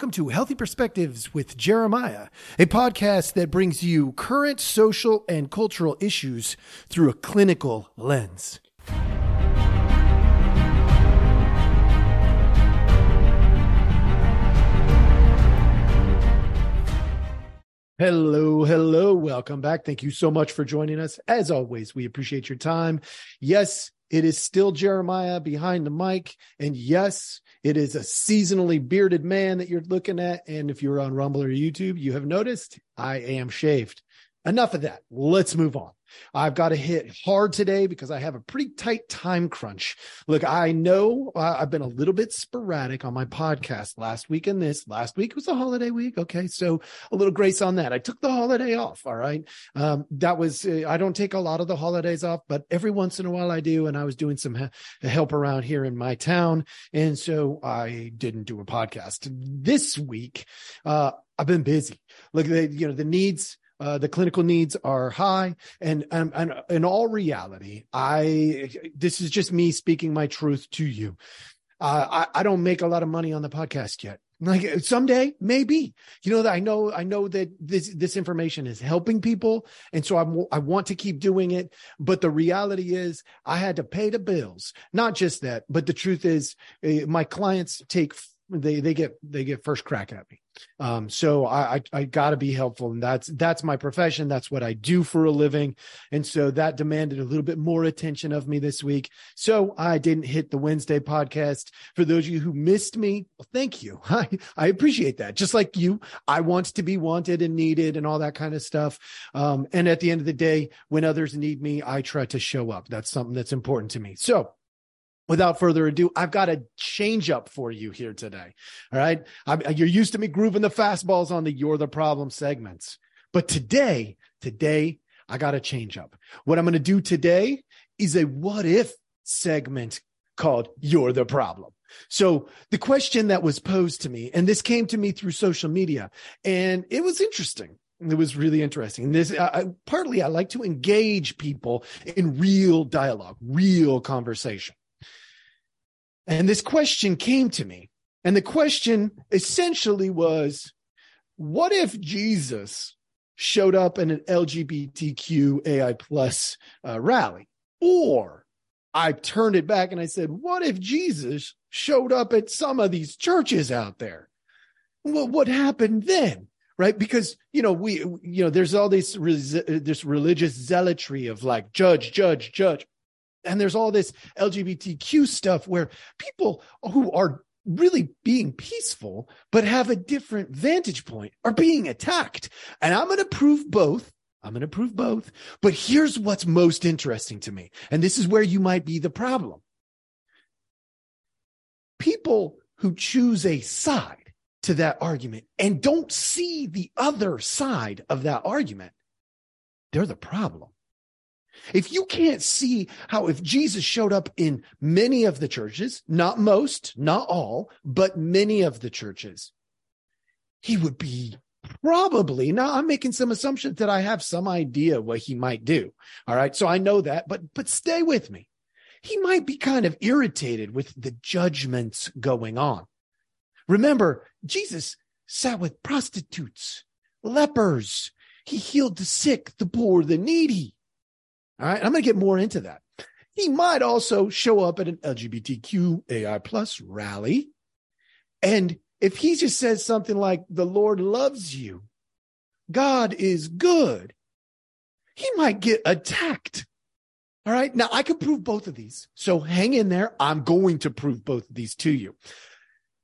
welcome to Healthy Perspectives with Jeremiah, a podcast that brings you current social and cultural issues through a clinical lens. Hello, hello. Welcome back. Thank you so much for joining us. As always, we appreciate your time. Yes, it is still Jeremiah behind the mic. And yes, it is a seasonally bearded man that you're looking at. And if you're on Rumble or YouTube, you have noticed I am shaved. Enough of that. Let's move on. I've got to hit hard today because I have a pretty tight time crunch. Look, I know uh, I've been a little bit sporadic on my podcast last week and this. Last week was a holiday week. Okay. So a little grace on that. I took the holiday off. All right. Um, that was, uh, I don't take a lot of the holidays off, but every once in a while I do. And I was doing some help around here in my town. And so I didn't do a podcast this week. Uh, I've been busy. Look, the, you know, the needs uh, the clinical needs are high, and, and and in all reality, I this is just me speaking my truth to you. Uh, I, I don't make a lot of money on the podcast yet. Like someday, maybe. You know that I know I know that this this information is helping people, and so I'm I want to keep doing it. But the reality is, I had to pay the bills. Not just that, but the truth is, uh, my clients take they they get they get first crack at me. Um, so I I, I got to be helpful, and that's that's my profession. That's what I do for a living, and so that demanded a little bit more attention of me this week. So I didn't hit the Wednesday podcast. For those of you who missed me, well, thank you. I I appreciate that. Just like you, I want to be wanted and needed and all that kind of stuff. Um, and at the end of the day, when others need me, I try to show up. That's something that's important to me. So without further ado, I've got a change up for you here today. All right. You're used to me grooving the fastballs on the You're the Problem segments. But today, today, I got a change up. What I'm going to do today is a what if segment called You're the Problem. So the question that was posed to me, and this came to me through social media, and it was interesting. It was really interesting. This I, partly I like to engage people in real dialogue, real conversation. And this question came to me. And the question essentially was what if Jesus showed up in an LGBTQ AI plus uh, rally? Or I turned it back and I said, what if Jesus showed up at some of these churches out there? Well, what happened then? Right. Because, you know, we, you know, there's all this, this religious zealotry of like judge, judge, judge and there's all this LGBTQ stuff where people who are really being peaceful but have a different vantage point are being attacked. And I'm going to prove both. I'm going to prove both. But here's what's most interesting to me. And this is where you might be the problem. People who choose a side to that argument and don't see the other side of that argument, they're the problem. If you can't see how if Jesus showed up in many of the churches, not most, not all, but many of the churches, he would be probably now i'm making some assumptions that i have some idea what he might do. All right. So i know that but but stay with me. He might be kind of irritated with the judgments going on. Remember jesus sat with prostitutes lepers. He healed the sick the poor the needy all right. I'm going to get more into that. He might also show up at an LGBTQ AI plus rally. And if he just says something like, the Lord loves you, God is good, he might get attacked. All right. Now I can prove both of these. So hang in there. I'm going to prove both of these to you.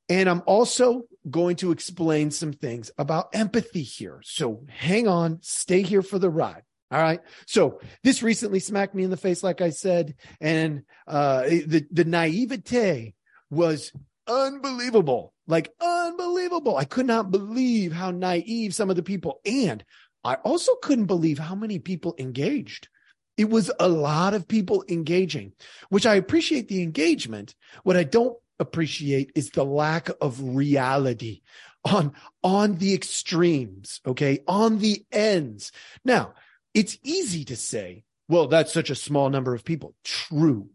And I'm also going to explain some things about empathy here. So hang on, stay here for the ride. All right. So this recently smacked me in the face, like I said, and uh, the the naivete was unbelievable, like unbelievable. I could not believe how naive some of the people, and I also couldn't believe how many people engaged. It was a lot of people engaging, which I appreciate the engagement. What I don't appreciate is the lack of reality on on the extremes okay on the ends now it's easy to say, well, that's such a small number of people. True,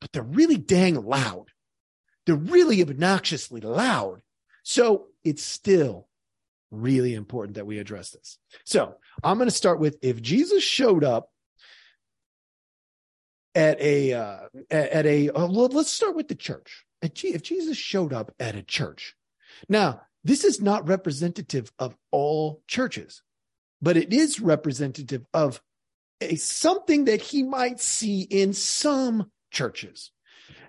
but they're really dang loud. They're really obnoxiously loud. So it's still really important that we address this. So I'm going to start with if Jesus showed up at a uh, at a uh, let's start with the church. If Jesus showed up at a church, now this is not representative of all churches, but it is representative of a something that he might see in some churches.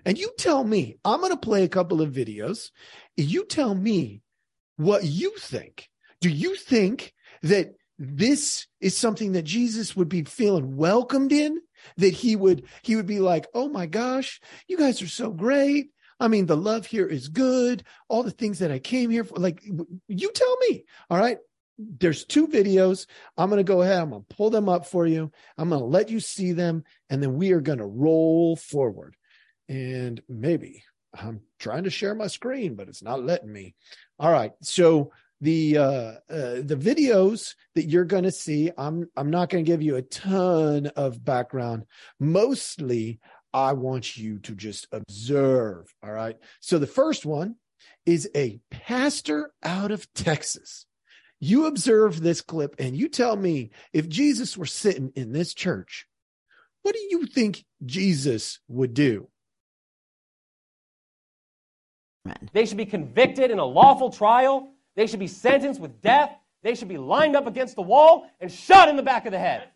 And you tell me, I'm going to play a couple of videos. You tell me what you think. Do you think that this is something that Jesus would be feeling welcomed in? that he would he would be like oh my gosh you guys are so great i mean the love here is good all the things that i came here for like you tell me all right there's two videos. I'm going to go ahead i'm going to pull them up for you. I'm going to let you see them and then we are going to roll forward. And maybe i'm trying to share my screen but it's not letting me. All right so the uh, uh, the videos that you're going to see i'm i'm not going to give you a ton of background. Mostly i want you to just observe all right? So the first one is a pastor out of texas you observe this clip and you tell me if jesus were sitting in this church what do you think jesus would do they should be convicted in a lawful trial they should be sentenced with death. They should be lined up against the wall and shot in the back of the head.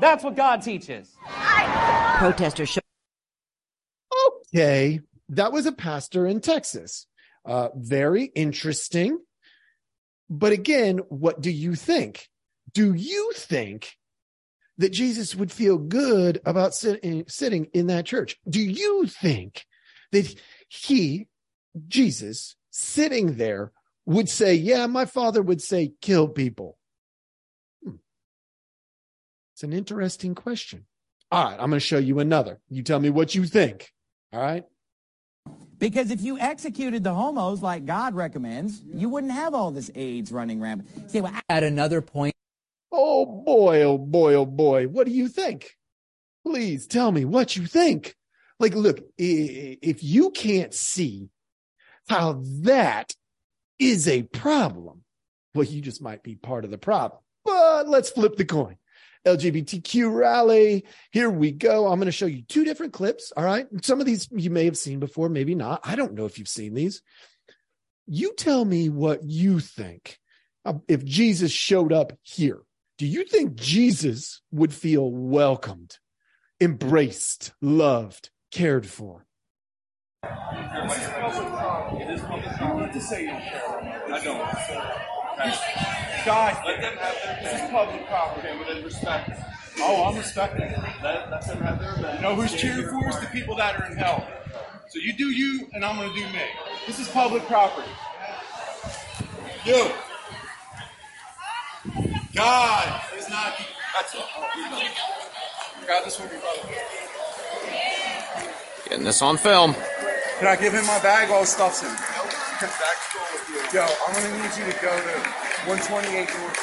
That's what God teaches. Protesters. Show- okay, that was a pastor in Texas. Uh, very interesting. But again, what do you think? Do you think that Jesus would feel good about sitting, sitting in that church? Do you think that he, Jesus, sitting there would say, yeah, my father would say, kill people? Hmm. It's an interesting question. All right, I'm going to show you another. You tell me what you think. All right. Because if you executed the homos like God recommends, you wouldn't have all this AIDS running rampant. See, well, at another point. Oh boy, oh boy, oh boy. What do you think? Please tell me what you think. Like, look, if you can't see how that is a problem, well, you just might be part of the problem. But let's flip the coin. LGBTQ rally. Here we go. I'm going to show you two different clips. All right. Some of these you may have seen before, maybe not. I don't know if you've seen these. You tell me what you think. If Jesus showed up here, do you think Jesus would feel welcomed, embraced, loved, cared for? I don't. Guys, let them have their. This is public property. Okay, with respect. Oh, I'm respecting it. Let, let them have their event. You know who's cheering for us? The people that are in hell. So you do you, and I'm going to do me. This is public property. You. God is not. That's it. Got this one, brother. Getting this on film. Can I give him my bag? All the stuff's in. Yo, I'm gonna need you to go to 128 North.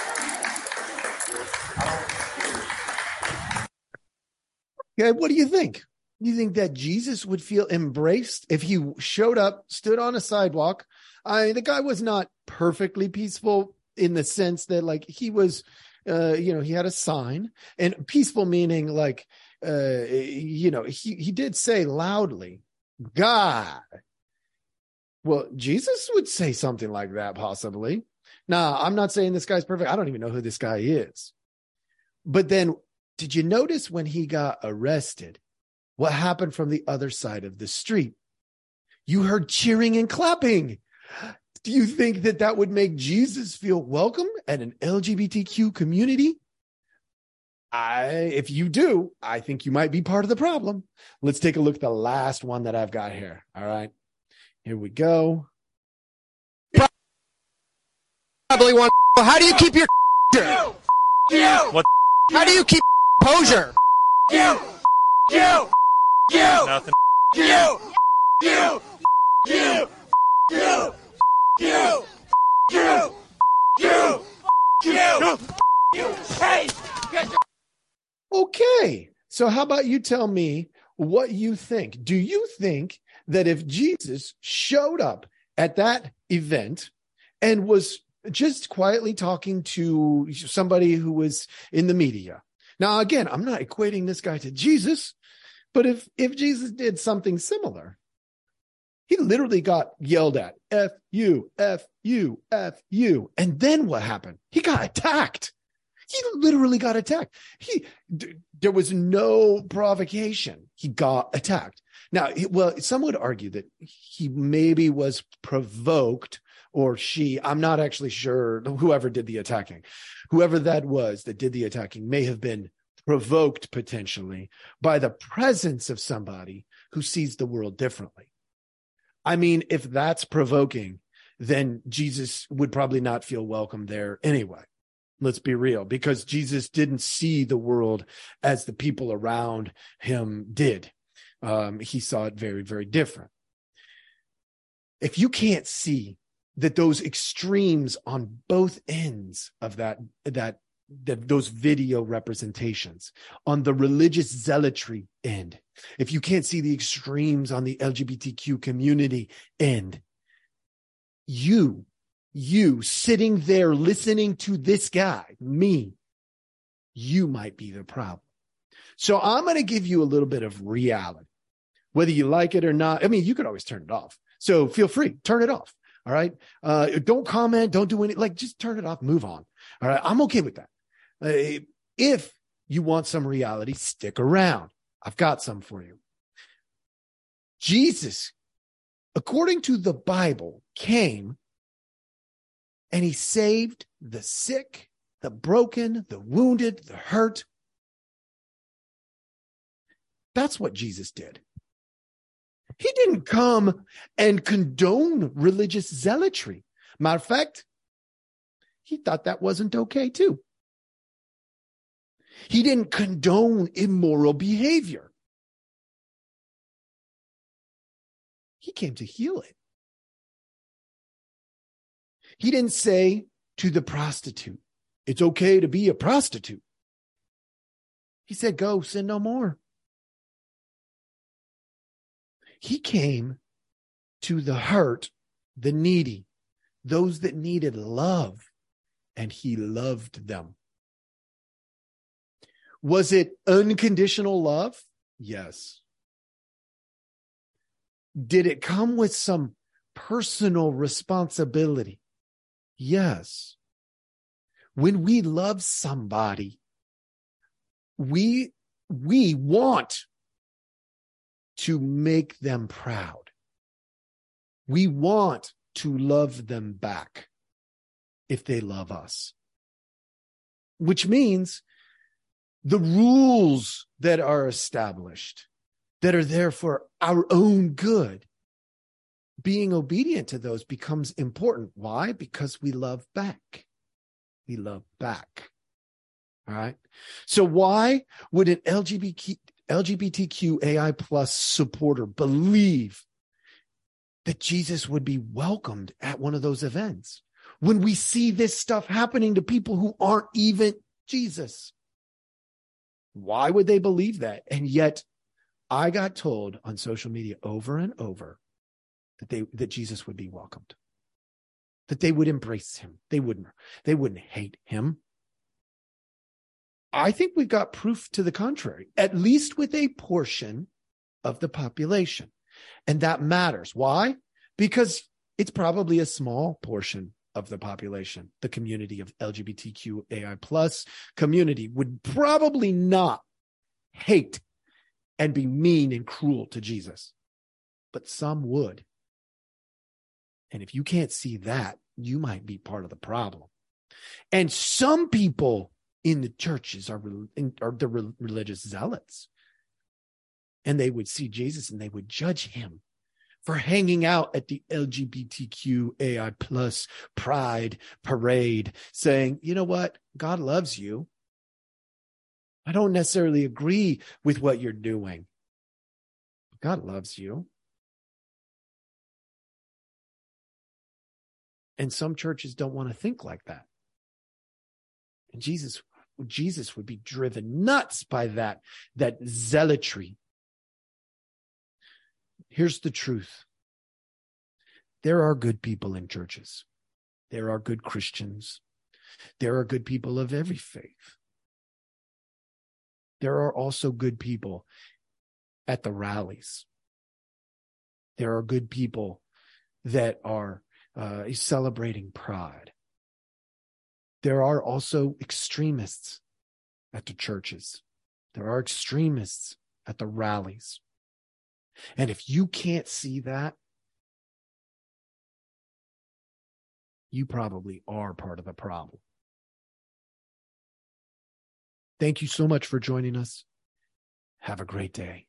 Okay, what do you think? You think that Jesus would feel embraced if he showed up, stood on a sidewalk? I mean, the guy was not perfectly peaceful in the sense that like he was uh you know, he had a sign and peaceful meaning like uh you know, he he did say loudly, God well, Jesus would say something like that, possibly. Now, I'm not saying this guy's perfect. I don't even know who this guy is. But then, did you notice when he got arrested, what happened from the other side of the street? You heard cheering and clapping. Do you think that that would make Jesus feel welcome at an LGBTQ community? I, if you do, I think you might be part of the problem. Let's take a look at the last one that I've got here. All right. Here we go. Probably want. How do you keep your? You. You. What? How do you keep posure? You. You. You. Nothing. You. You. You. You. You. You. You. You. You. Hey. Okay. So how about you tell me what you think? Do you think that if Jesus showed up at that event and was just quietly talking to somebody who was in the media. Now, again, I'm not equating this guy to Jesus, but if if Jesus did something similar, he literally got yelled at, F you, F you, F you. And then what happened? He got attacked. He literally got attacked. He, d- there was no provocation. He got attacked. Now, well, some would argue that he maybe was provoked or she, I'm not actually sure, whoever did the attacking, whoever that was that did the attacking may have been provoked potentially by the presence of somebody who sees the world differently. I mean, if that's provoking, then Jesus would probably not feel welcome there anyway. Let's be real, because Jesus didn't see the world as the people around him did. Um, he saw it very, very different. If you can't see that those extremes on both ends of that, that, that those video representations on the religious zealotry end, if you can't see the extremes on the LGBTQ community end, you, you sitting there listening to this guy, me, you might be the problem. So I'm going to give you a little bit of reality, whether you like it or not. I mean, you could always turn it off. So feel free, turn it off. All right. Uh, don't comment. Don't do any, like, just turn it off, move on. All right. I'm okay with that. Uh, if you want some reality, stick around. I've got some for you. Jesus, according to the Bible, came and he saved the sick, the broken, the wounded, the hurt. That's what Jesus did. He didn't come and condone religious zealotry. Matter of fact, he thought that wasn't okay too. He didn't condone immoral behavior. He came to heal it. He didn't say to the prostitute, it's okay to be a prostitute. He said, go sin no more. He came to the hurt, the needy, those that needed love, and he loved them. Was it unconditional love? Yes. Did it come with some personal responsibility? Yes. When we love somebody, we, we want to make them proud. We want to love them back if they love us, which means the rules that are established that are there for our own good being obedient to those becomes important. Why? Because we love back. We love back. All right? So why would an lgbtq lgbtq ai plus supporter believe that jesus would be welcomed at one of those events when we see this stuff happening to people who aren't even jesus why would they believe that? And yet I got told on social media over and over that they that Jesus would be welcomed. That they would embrace him. They wouldn't they wouldn't hate him. I think we've got proof to the contrary, at least with a portion of the population. And that matters. Why? Because it's probably a small portion of the population, the community of LGBTQ AI plus community would probably not hate and be mean and cruel to Jesus, but some would. And if you can't see that, you might be part of the problem. And some people in the churches are, are the religious zealots. And they would see Jesus and they would judge him for hanging out at the LGBTQ AI plus pride parade, saying, you know what? God loves you. I don't necessarily agree with what you're doing. But God loves you. And some churches don't want to think like that. And Jesus, Jesus would be driven nuts by that, that zealotry. Here's the truth. There are good people in churches. There are good Christians. There are good people of every faith. There are also good people at the rallies. There are good people that are uh, celebrating pride. There are also extremists at the churches. There are extremists at the rallies. And if you can't see that, you probably are part of the problem. Thank you so much for joining us. Have a great day.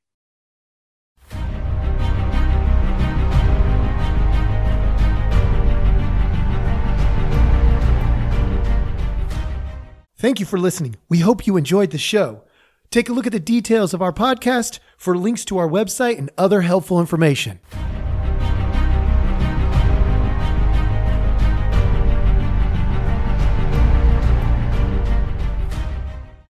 Thank you for listening. We hope you enjoyed the show. Take a look at the details of our podcast for links to our website and other helpful information.